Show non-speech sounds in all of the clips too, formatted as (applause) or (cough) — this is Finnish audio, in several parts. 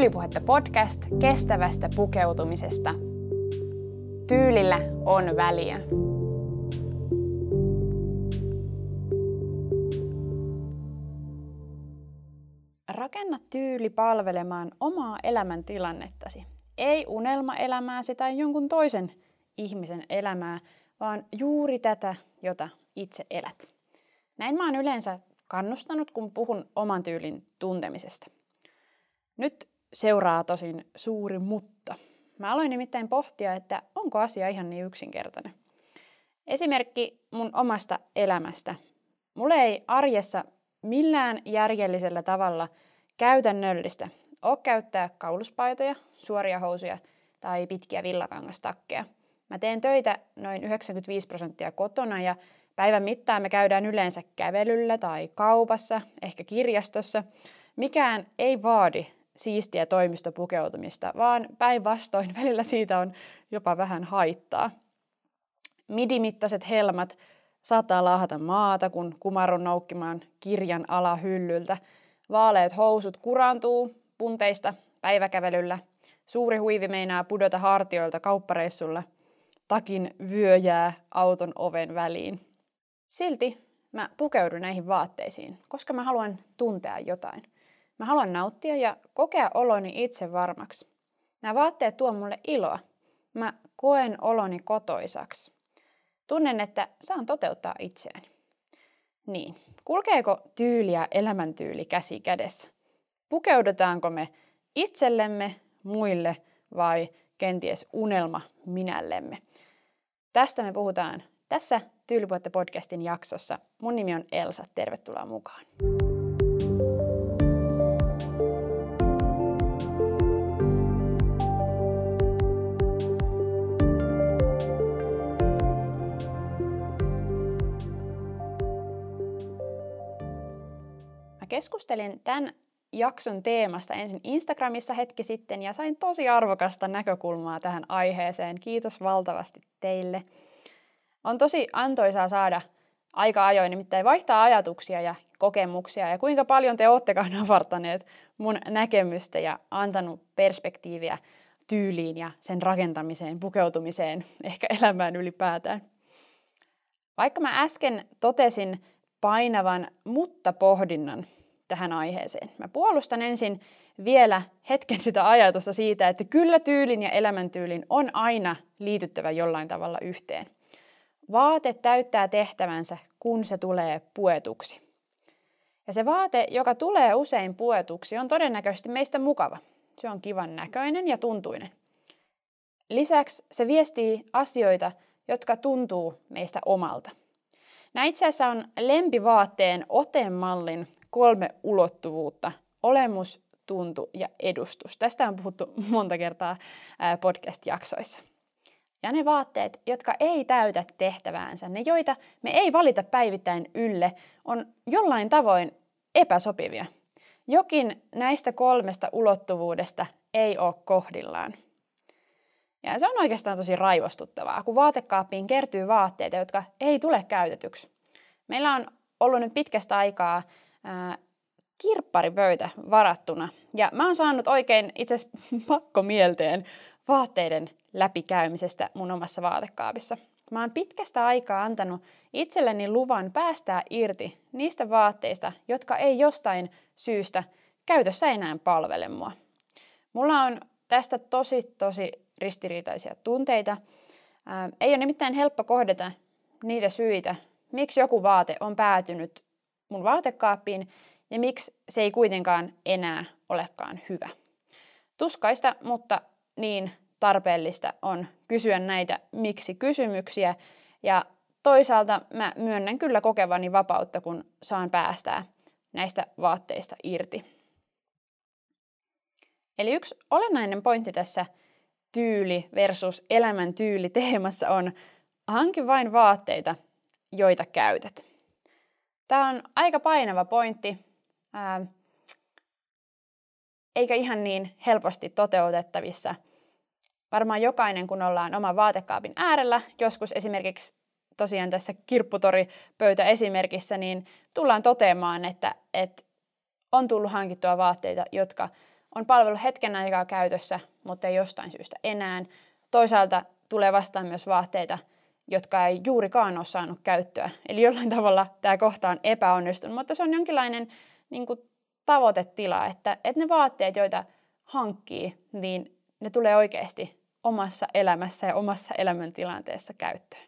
Tyylipuhetta podcast kestävästä pukeutumisesta. Tyylillä on väliä. Rakenna tyyli palvelemaan omaa elämäntilannettasi. Ei unelmaelämääsi tai jonkun toisen ihmisen elämää, vaan juuri tätä, jota itse elät. Näin mä oon yleensä kannustanut, kun puhun oman tyylin tuntemisesta. Nyt seuraa tosin suuri mutta. Mä aloin nimittäin pohtia, että onko asia ihan niin yksinkertainen. Esimerkki mun omasta elämästä. Mulle ei arjessa millään järjellisellä tavalla käytännöllistä ole käyttää kauluspaitoja, suoria housuja tai pitkiä villakangastakkeja. Mä teen töitä noin 95 prosenttia kotona ja päivän mittaan me käydään yleensä kävelyllä tai kaupassa, ehkä kirjastossa. Mikään ei vaadi siistiä toimistopukeutumista, vaan päinvastoin (laughs) välillä siitä on jopa vähän haittaa. Midimittaiset helmat saattaa laahata maata, kun kumarun noukkimaan kirjan alahyllyltä. Vaaleet housut kurantuu punteista päiväkävelyllä. Suuri huivi meinaa pudota hartioilta kauppareissulla. Takin vyö jää auton oven väliin. Silti mä pukeudun näihin vaatteisiin, koska mä haluan tuntea jotain. Mä haluan nauttia ja kokea oloni itse varmaksi. Nämä vaatteet tuo mulle iloa. Mä koen oloni kotoisaksi. Tunnen, että saan toteuttaa itseäni. Niin, kulkeeko tyyli ja elämäntyyli käsi kädessä? Pukeudutaanko me itsellemme, muille vai kenties unelma minällemme? Tästä me puhutaan tässä Tyylipuhetta podcastin jaksossa. Mun nimi on Elsa, tervetuloa mukaan. Keskustelin tämän jakson teemasta ensin Instagramissa hetki sitten ja sain tosi arvokasta näkökulmaa tähän aiheeseen. Kiitos valtavasti teille. On tosi antoisaa saada aika ajoin nimittäin vaihtaa ajatuksia ja kokemuksia ja kuinka paljon te oottekaan (laughs) avartaneet mun näkemystä ja antanut perspektiiviä tyyliin ja sen rakentamiseen, pukeutumiseen, (laughs) ehkä elämään ylipäätään. Vaikka mä äsken totesin painavan mutta pohdinnan tähän aiheeseen. Mä puolustan ensin vielä hetken sitä ajatusta siitä, että kyllä tyylin ja elämäntyylin on aina liityttävä jollain tavalla yhteen. Vaate täyttää tehtävänsä, kun se tulee puetuksi. Ja se vaate, joka tulee usein puetuksi, on todennäköisesti meistä mukava. Se on kivan näköinen ja tuntuinen. Lisäksi se viestii asioita, jotka tuntuu meistä omalta. Nämä itse asiassa on lempivaatteen otemallin kolme ulottuvuutta, olemus, tuntu ja edustus. Tästä on puhuttu monta kertaa podcast-jaksoissa. Ja ne vaatteet, jotka ei täytä tehtäväänsä, ne joita me ei valita päivittäin ylle, on jollain tavoin epäsopivia. Jokin näistä kolmesta ulottuvuudesta ei ole kohdillaan. Ja se on oikeastaan tosi raivostuttavaa, kun vaatekaappiin kertyy vaatteita, jotka ei tule käytetyksi. Meillä on ollut nyt pitkästä aikaa ää, kirpparipöytä varattuna. Ja mä oon saanut oikein itse asiassa (laughs) pakkomielteen vaatteiden läpikäymisestä mun omassa vaatekaapissa. Mä oon pitkästä aikaa antanut itselleni luvan päästää irti niistä vaatteista, jotka ei jostain syystä käytössä enää palvele mua. Mulla on tästä tosi, tosi ristiriitaisia tunteita. Ää, ei ole nimittäin helppo kohdata niitä syitä, miksi joku vaate on päätynyt mun vaatekaappiin ja miksi se ei kuitenkaan enää olekaan hyvä. Tuskaista, mutta niin tarpeellista on kysyä näitä miksi-kysymyksiä ja toisaalta mä myönnän kyllä kokevani vapautta, kun saan päästää näistä vaatteista irti. Eli yksi olennainen pointti tässä tyyli versus elämäntyyli teemassa on hanki vain vaatteita, joita käytät. Tämä on aika painava pointti, ää, eikä ihan niin helposti toteutettavissa. Varmaan jokainen, kun ollaan oman vaatekaapin äärellä, joskus esimerkiksi tosiaan tässä kirpputoripöytä esimerkissä, niin tullaan toteamaan, että, että on tullut hankittua vaatteita, jotka on palvelu hetken aikaa käytössä, mutta ei jostain syystä enää. Toisaalta tulee vastaan myös vaatteita, jotka ei juurikaan ole saanut käyttöä. Eli jollain tavalla tämä kohta on epäonnistunut, mutta se on jonkinlainen niin kuin, tavoitetila, että, että ne vaatteet, joita hankkii, niin ne tulee oikeasti omassa elämässä ja omassa elämäntilanteessa käyttöön.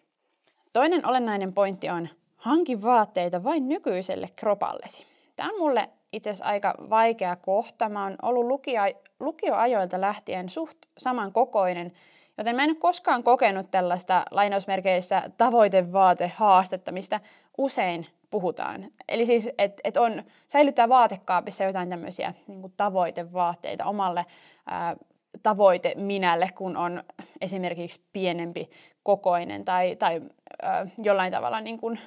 Toinen olennainen pointti on, hanki vaatteita vain nykyiselle kropallesi. Tämä on mulle itse asiassa aika vaikea kohta. Mä oon ollut lukio, lukioajoilta lähtien suht samankokoinen, joten mä en ole koskaan kokenut tällaista lainausmerkeissä tavoitevaatehaastetta, mistä usein puhutaan. Eli siis, että et on, säilyttää vaatekaapissa jotain tämmöisiä niin tavoitevaatteita omalle ää, tavoite minälle, kun on esimerkiksi pienempi kokoinen tai, tai ää, jollain tavalla niin kuin,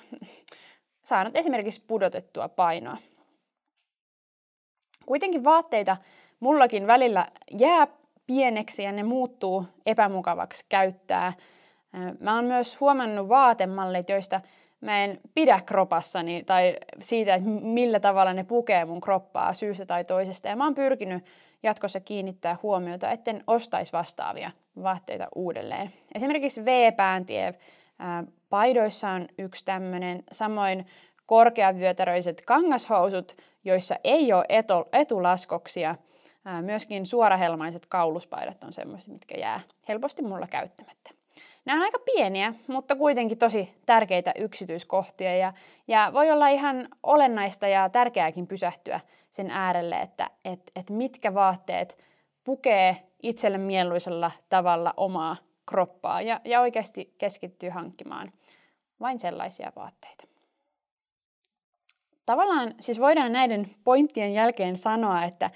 saanut esimerkiksi pudotettua painoa. Kuitenkin vaatteita mullakin välillä jää pieneksi ja ne muuttuu epämukavaksi käyttää. Mä oon myös huomannut vaatemallit, joista mä en pidä kropassani tai siitä, että millä tavalla ne pukee mun kroppaa syystä tai toisesta. Ja mä oon pyrkinyt jatkossa kiinnittää huomiota, etten ostaisi vastaavia vaatteita uudelleen. Esimerkiksi V-pääntie paidoissa on yksi tämmöinen, samoin korkeavyötäröiset kangashousut, joissa ei ole etulaskoksia. Myöskin suorahelmaiset kauluspaidat on semmoisia, mitkä jää helposti mulla käyttämättä. Nämä on aika pieniä, mutta kuitenkin tosi tärkeitä yksityiskohtia ja, ja voi olla ihan olennaista ja tärkeääkin pysähtyä sen äärelle, että et, et mitkä vaatteet pukee itselle mieluisella tavalla omaa kroppaa ja, ja oikeasti keskittyy hankkimaan vain sellaisia vaatteita. Tavallaan siis voidaan näiden pointtien jälkeen sanoa, että,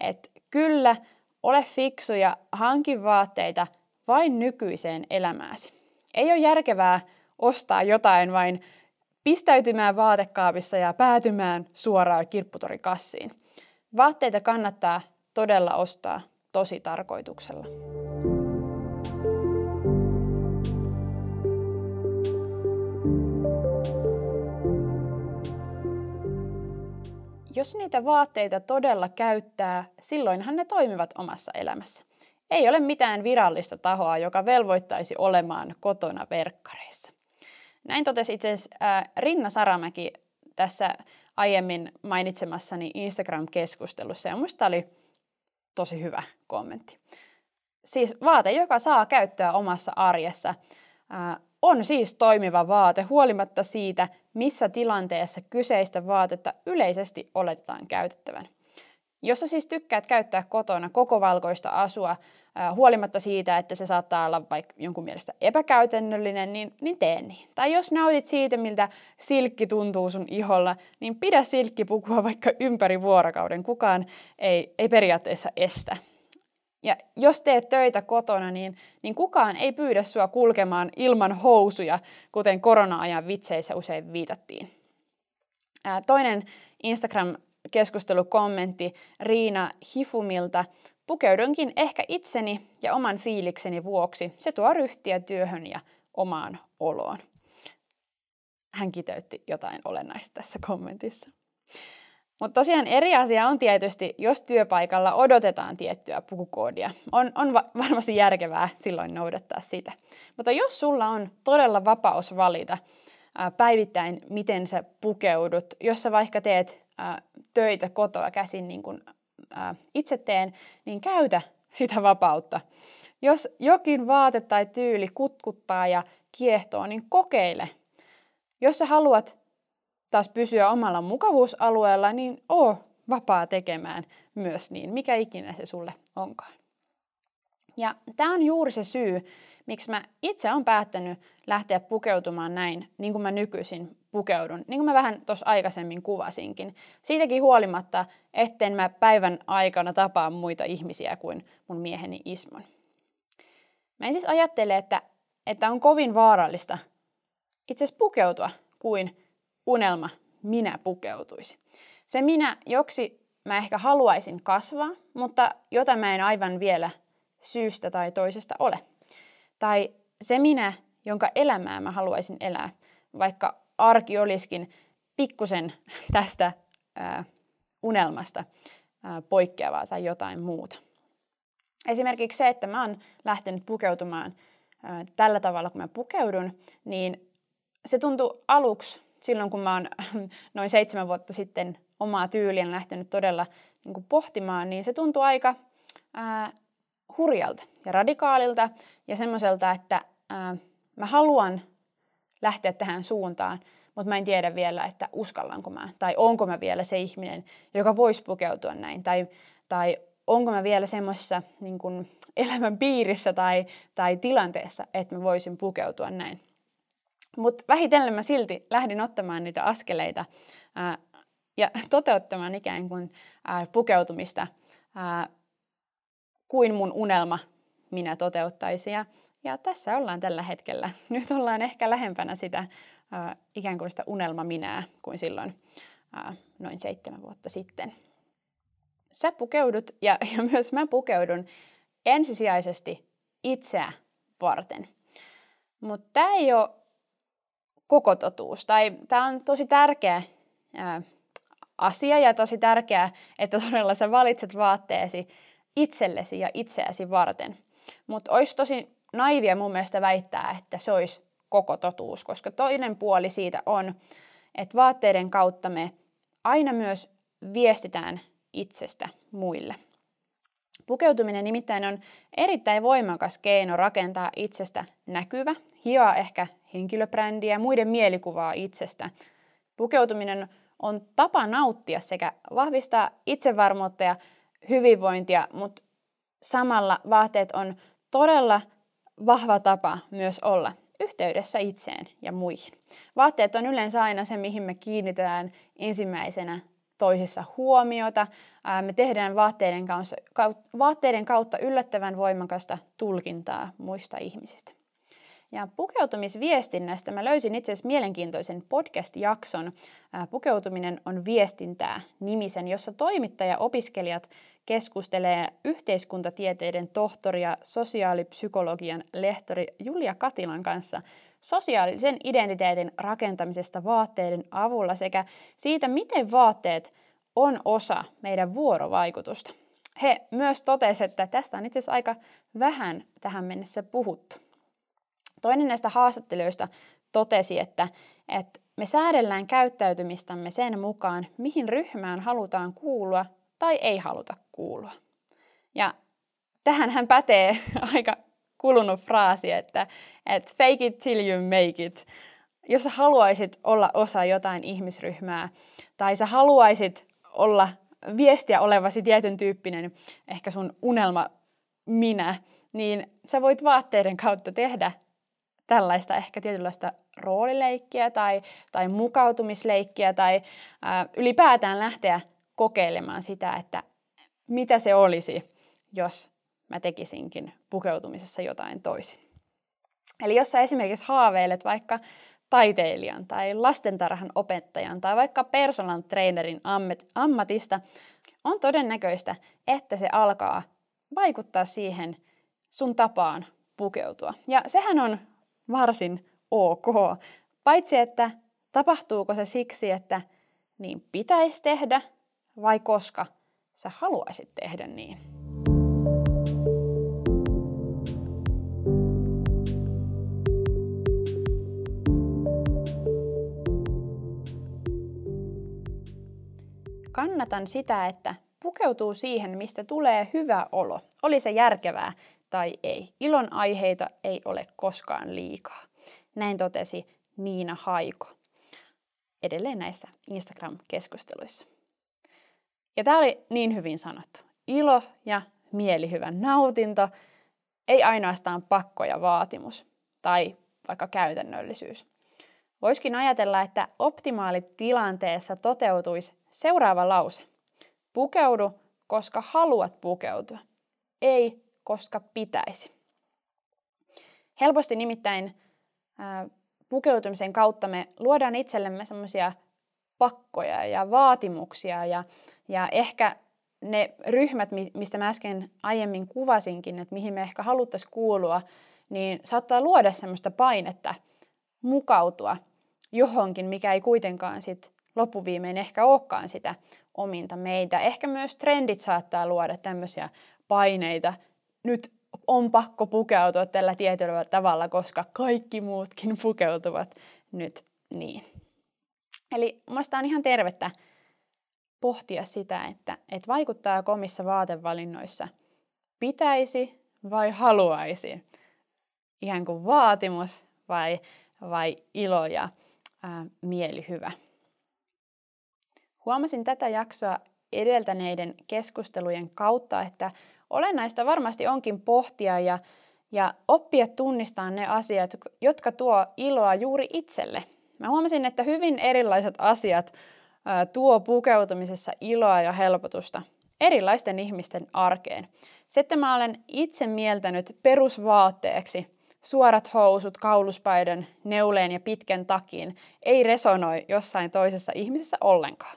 että kyllä, ole fiksu ja hanki vaatteita – vain nykyiseen elämääsi. Ei ole järkevää ostaa jotain vain pistäytymään vaatekaapissa ja päätymään suoraan kirpputorikassiin. Vaatteita kannattaa todella ostaa tosi tarkoituksella. Jos niitä vaatteita todella käyttää, silloinhan ne toimivat omassa elämässä. Ei ole mitään virallista tahoa, joka velvoittaisi olemaan kotona verkkareissa. Näin totesi itse asiassa Rinna Saramäki tässä aiemmin mainitsemassani Instagram-keskustelussa, ja minusta oli tosi hyvä kommentti. Siis vaate, joka saa käyttää omassa arjessa, on siis toimiva vaate huolimatta siitä, missä tilanteessa kyseistä vaatetta yleisesti oletetaan käytettävän. Jos sä siis tykkäät käyttää kotona koko valkoista asua, huolimatta siitä, että se saattaa olla vaikka jonkun mielestä epäkäytännöllinen, niin, niin tee niin. Tai jos nautit siitä, miltä silkki tuntuu sun iholla, niin pidä silkkipukua vaikka ympäri vuorokauden. Kukaan ei, ei periaatteessa estä. Ja jos teet töitä kotona, niin, niin kukaan ei pyydä sua kulkemaan ilman housuja, kuten korona-ajan vitseissä usein viitattiin. Ää, toinen Instagram-keskustelukommentti Riina Hifumilta Pukeudunkin ehkä itseni ja oman fiilikseni vuoksi. Se tuo ryhtiä työhön ja omaan oloon. Hän kiteytti jotain olennaista tässä kommentissa. Mutta tosiaan eri asia on tietysti, jos työpaikalla odotetaan tiettyä pukukoodia. On, on va- (laughs) varmasti järkevää silloin noudattaa sitä. Mutta jos sulla on todella vapaus valita ää, päivittäin, miten sä pukeudut, jos sä vaikka teet ää, töitä kotoa käsin niin kun ää, itse teen, niin käytä sitä vapautta. Jos jokin vaate tai tyyli kutkuttaa ja kiehtoo, niin kokeile. Jos sä haluat taas pysyä omalla mukavuusalueella, niin oo vapaa tekemään myös niin, mikä ikinä se sulle onkaan. Ja tämä on juuri se syy, miksi mä itse olen päättänyt lähteä pukeutumaan näin, niin kuin mä nykyisin pukeudun, niin kuin mä vähän tuossa aikaisemmin kuvasinkin. Siitäkin huolimatta, etten mä päivän aikana tapaa muita ihmisiä kuin mun mieheni Ismon. Mä en siis ajattele, että, että on kovin vaarallista itse pukeutua kuin unelma minä pukeutuisi. Se minä, joksi mä ehkä haluaisin kasvaa, mutta jota mä en aivan vielä syystä tai toisesta ole. Tai se minä, jonka elämää mä haluaisin elää, vaikka arki olisikin pikkusen (laughs) tästä ää, unelmasta poikkeavaa tai jotain muuta. Esimerkiksi se, että mä oon lähtenyt pukeutumaan tällä tavalla, kun mä pukeudun, niin se tuntui aluksi, silloin kun mä oon (laughs) noin seitsemän vuotta sitten omaa tyyliä lähtenyt todella niin kuin pohtimaan, niin se tuntui aika ää, hurjalta ja radikaalilta ja semmoiselta, että ää, mä haluan lähteä tähän suuntaan, mutta mä en tiedä vielä, että uskallanko mä, tai onko mä vielä se ihminen, joka voisi pukeutua näin, tai, tai onko mä vielä semmoisessa niin elämän piirissä tai, tai tilanteessa, että mä voisin pukeutua näin. Mutta vähitellen mä silti lähdin ottamaan niitä askeleita ää, ja (laughs) toteuttamaan ikään kuin ää, pukeutumista ää, kuin mun unelma minä toteuttaisi. Ja, ja tässä ollaan tällä hetkellä. (laughs) Nyt ollaan ehkä lähempänä sitä ää, ikään kuin sitä unelmaminää kuin silloin ää, noin seitsemän vuotta sitten. Sä pukeudut ja, (laughs) ja myös mä pukeudun ensisijaisesti itseä varten. Mutta tämä ei ole koko totuus. Tai tämä on tosi tärkeä ää, asia ja tosi tärkeää, että todella sä valitset vaatteesi itsellesi ja itseäsi varten. Mutta olisi tosi naivia mun mielestä väittää, että se olisi koko totuus, koska toinen puoli siitä on, että vaatteiden kautta me aina myös viestitään itsestä muille. Pukeutuminen nimittäin on erittäin voimakas keino rakentaa itsestä näkyvä, hioa ehkä henkilöbrändiä ja muiden mielikuvaa itsestä. Pukeutuminen on tapa nauttia sekä vahvistaa itsevarmuutta ja hyvinvointia, mutta samalla vaatteet on todella vahva tapa myös olla yhteydessä itseen ja muihin. Vaatteet on yleensä aina se, mihin me kiinnitetään ensimmäisenä toisissa huomiota. Me tehdään vaatteiden kautta, yllättävän voimakasta tulkintaa muista ihmisistä. Ja pukeutumisviestinnästä mä löysin itse asiassa mielenkiintoisen podcast-jakson. Pukeutuminen on viestintää nimisen, jossa toimittaja-opiskelijat keskustelee yhteiskuntatieteiden tohtori ja sosiaalipsykologian lehtori Julia Katilan kanssa sosiaalisen identiteetin rakentamisesta vaatteiden avulla sekä siitä, miten vaatteet on osa meidän vuorovaikutusta. He myös totesivat, että tästä on itse asiassa aika vähän tähän mennessä puhuttu. Toinen näistä haastattelijoista totesi, että, että me säädellään käyttäytymistämme sen mukaan, mihin ryhmään halutaan kuulua tai ei haluta kuulua. Ja tähän hän pätee (laughs) aika kulunut fraasi, että, että fake it till you make it. Jos sä haluaisit olla osa jotain ihmisryhmää, tai sä haluaisit olla viestiä olevasi tietyn tyyppinen, ehkä sun unelma minä, niin sä voit vaatteiden kautta tehdä tällaista ehkä tietynlaista roolileikkiä tai, tai mukautumisleikkiä tai ää, ylipäätään lähteä kokeilemaan sitä, että mitä se olisi, jos mä tekisinkin pukeutumisessa jotain toisin. Eli jos sä esimerkiksi haaveilet vaikka taiteilijan tai lastentarhan opettajan tai vaikka personal trainerin ammatista, on todennäköistä, että se alkaa vaikuttaa siihen sun tapaan pukeutua. Ja sehän on varsin ok. Paitsi että tapahtuuko se siksi, että niin pitäisi tehdä vai koska sä haluaisit tehdä niin. Kannatan sitä, että pukeutuu siihen, mistä tulee hyvä olo. Oli se järkevää tai ei. Ilon aiheita ei ole koskaan liikaa. Näin totesi Niina Haiko edelleen näissä Instagram-keskusteluissa. Ja tämä oli niin hyvin sanottu. Ilo ja mielihyvän nautinto, ei ainoastaan pakko ja vaatimus tai vaikka käytännöllisyys. Voiskin ajatella, että optimaalitilanteessa toteutuisi seuraava lause. Pukeudu, koska haluat pukeutua. Ei koska pitäisi. Helposti nimittäin pukeutumisen kautta me luodaan itsellemme semmoisia pakkoja ja vaatimuksia ja, ja ehkä ne ryhmät, mistä mä äsken aiemmin kuvasinkin, että mihin me ehkä haluttaisiin kuulua, niin saattaa luoda semmoista painetta mukautua johonkin, mikä ei kuitenkaan sit loppuviimein ehkä olekaan sitä ominta meitä. Ehkä myös trendit saattaa luoda tämmöisiä paineita. Nyt on pakko pukeutua tällä tietyllä tavalla, koska kaikki muutkin pukeutuvat nyt niin. Eli minusta on ihan tervettä pohtia sitä, että, että vaikuttaa komissa vaatevalinnoissa pitäisi vai haluaisi. Ihan kuin vaatimus vai, vai ilo ja ää, mielihyvä. Huomasin tätä jaksoa edeltäneiden keskustelujen kautta, että olennaista varmasti onkin pohtia ja, ja oppia tunnistaa ne asiat, jotka tuo iloa juuri itselle. Mä huomasin, että hyvin erilaiset asiat ää, tuo pukeutumisessa iloa ja helpotusta erilaisten ihmisten arkeen. Sitten mä olen itse mieltänyt perusvaatteeksi suorat housut, kauluspaidan, neuleen ja pitkän takin ei resonoi jossain toisessa ihmisessä ollenkaan.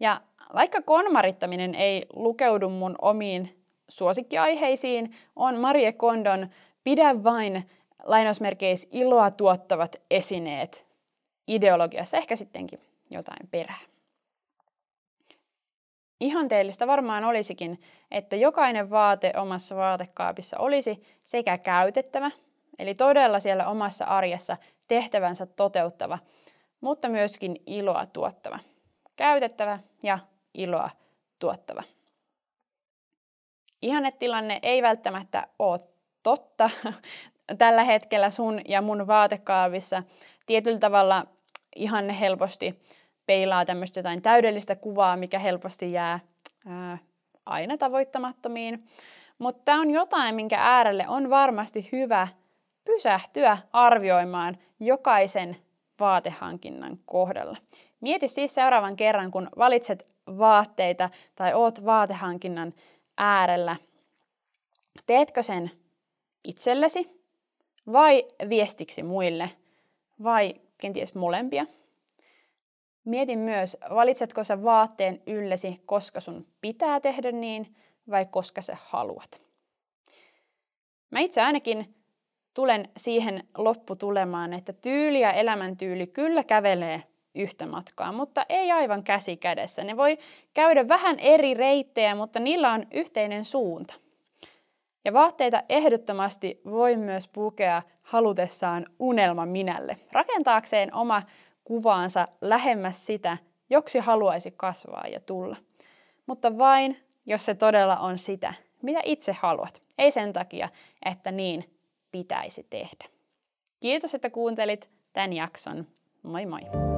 Ja vaikka konmarittaminen ei lukeudu mun omiin suosikkiaiheisiin, on Marie Kondon Pidä vain lainausmerkeissä iloa tuottavat esineet ideologiassa ehkä sittenkin jotain perää. Ihanteellista varmaan olisikin, että jokainen vaate omassa vaatekaapissa olisi sekä käytettävä, eli todella siellä omassa arjessa tehtävänsä toteuttava, mutta myöskin iloa tuottava. Käytettävä ja iloa tuottava. Ihannetilanne ei välttämättä ole totta (laughs) tällä hetkellä sun ja mun vaatekaavissa. Tietyllä tavalla ihan helposti peilaa tämmöistä jotain täydellistä kuvaa, mikä helposti jää ää, aina tavoittamattomiin. Mutta tämä on jotain, minkä äärelle on varmasti hyvä pysähtyä arvioimaan jokaisen vaatehankinnan kohdalla. Mieti siis seuraavan kerran, kun valitset vaatteita tai oot vaatehankinnan äärellä, teetkö sen itsellesi vai viestiksi muille vai kenties molempia? Mietin myös, valitsetko sä vaatteen yllesi, koska sun pitää tehdä niin vai koska sä haluat. Mä itse ainakin tulen siihen lopputulemaan, että tyyli ja elämäntyyli kyllä kävelee yhtä matkaa, mutta ei aivan käsi kädessä. Ne voi käydä vähän eri reittejä, mutta niillä on yhteinen suunta. Ja vaatteita ehdottomasti voi myös pukea halutessaan unelma minälle, rakentaakseen oma kuvaansa lähemmäs sitä, joksi haluaisi kasvaa ja tulla. Mutta vain, jos se todella on sitä, mitä itse haluat. Ei sen takia, että niin pitäisi tehdä. Kiitos, että kuuntelit tämän jakson. Moi moi!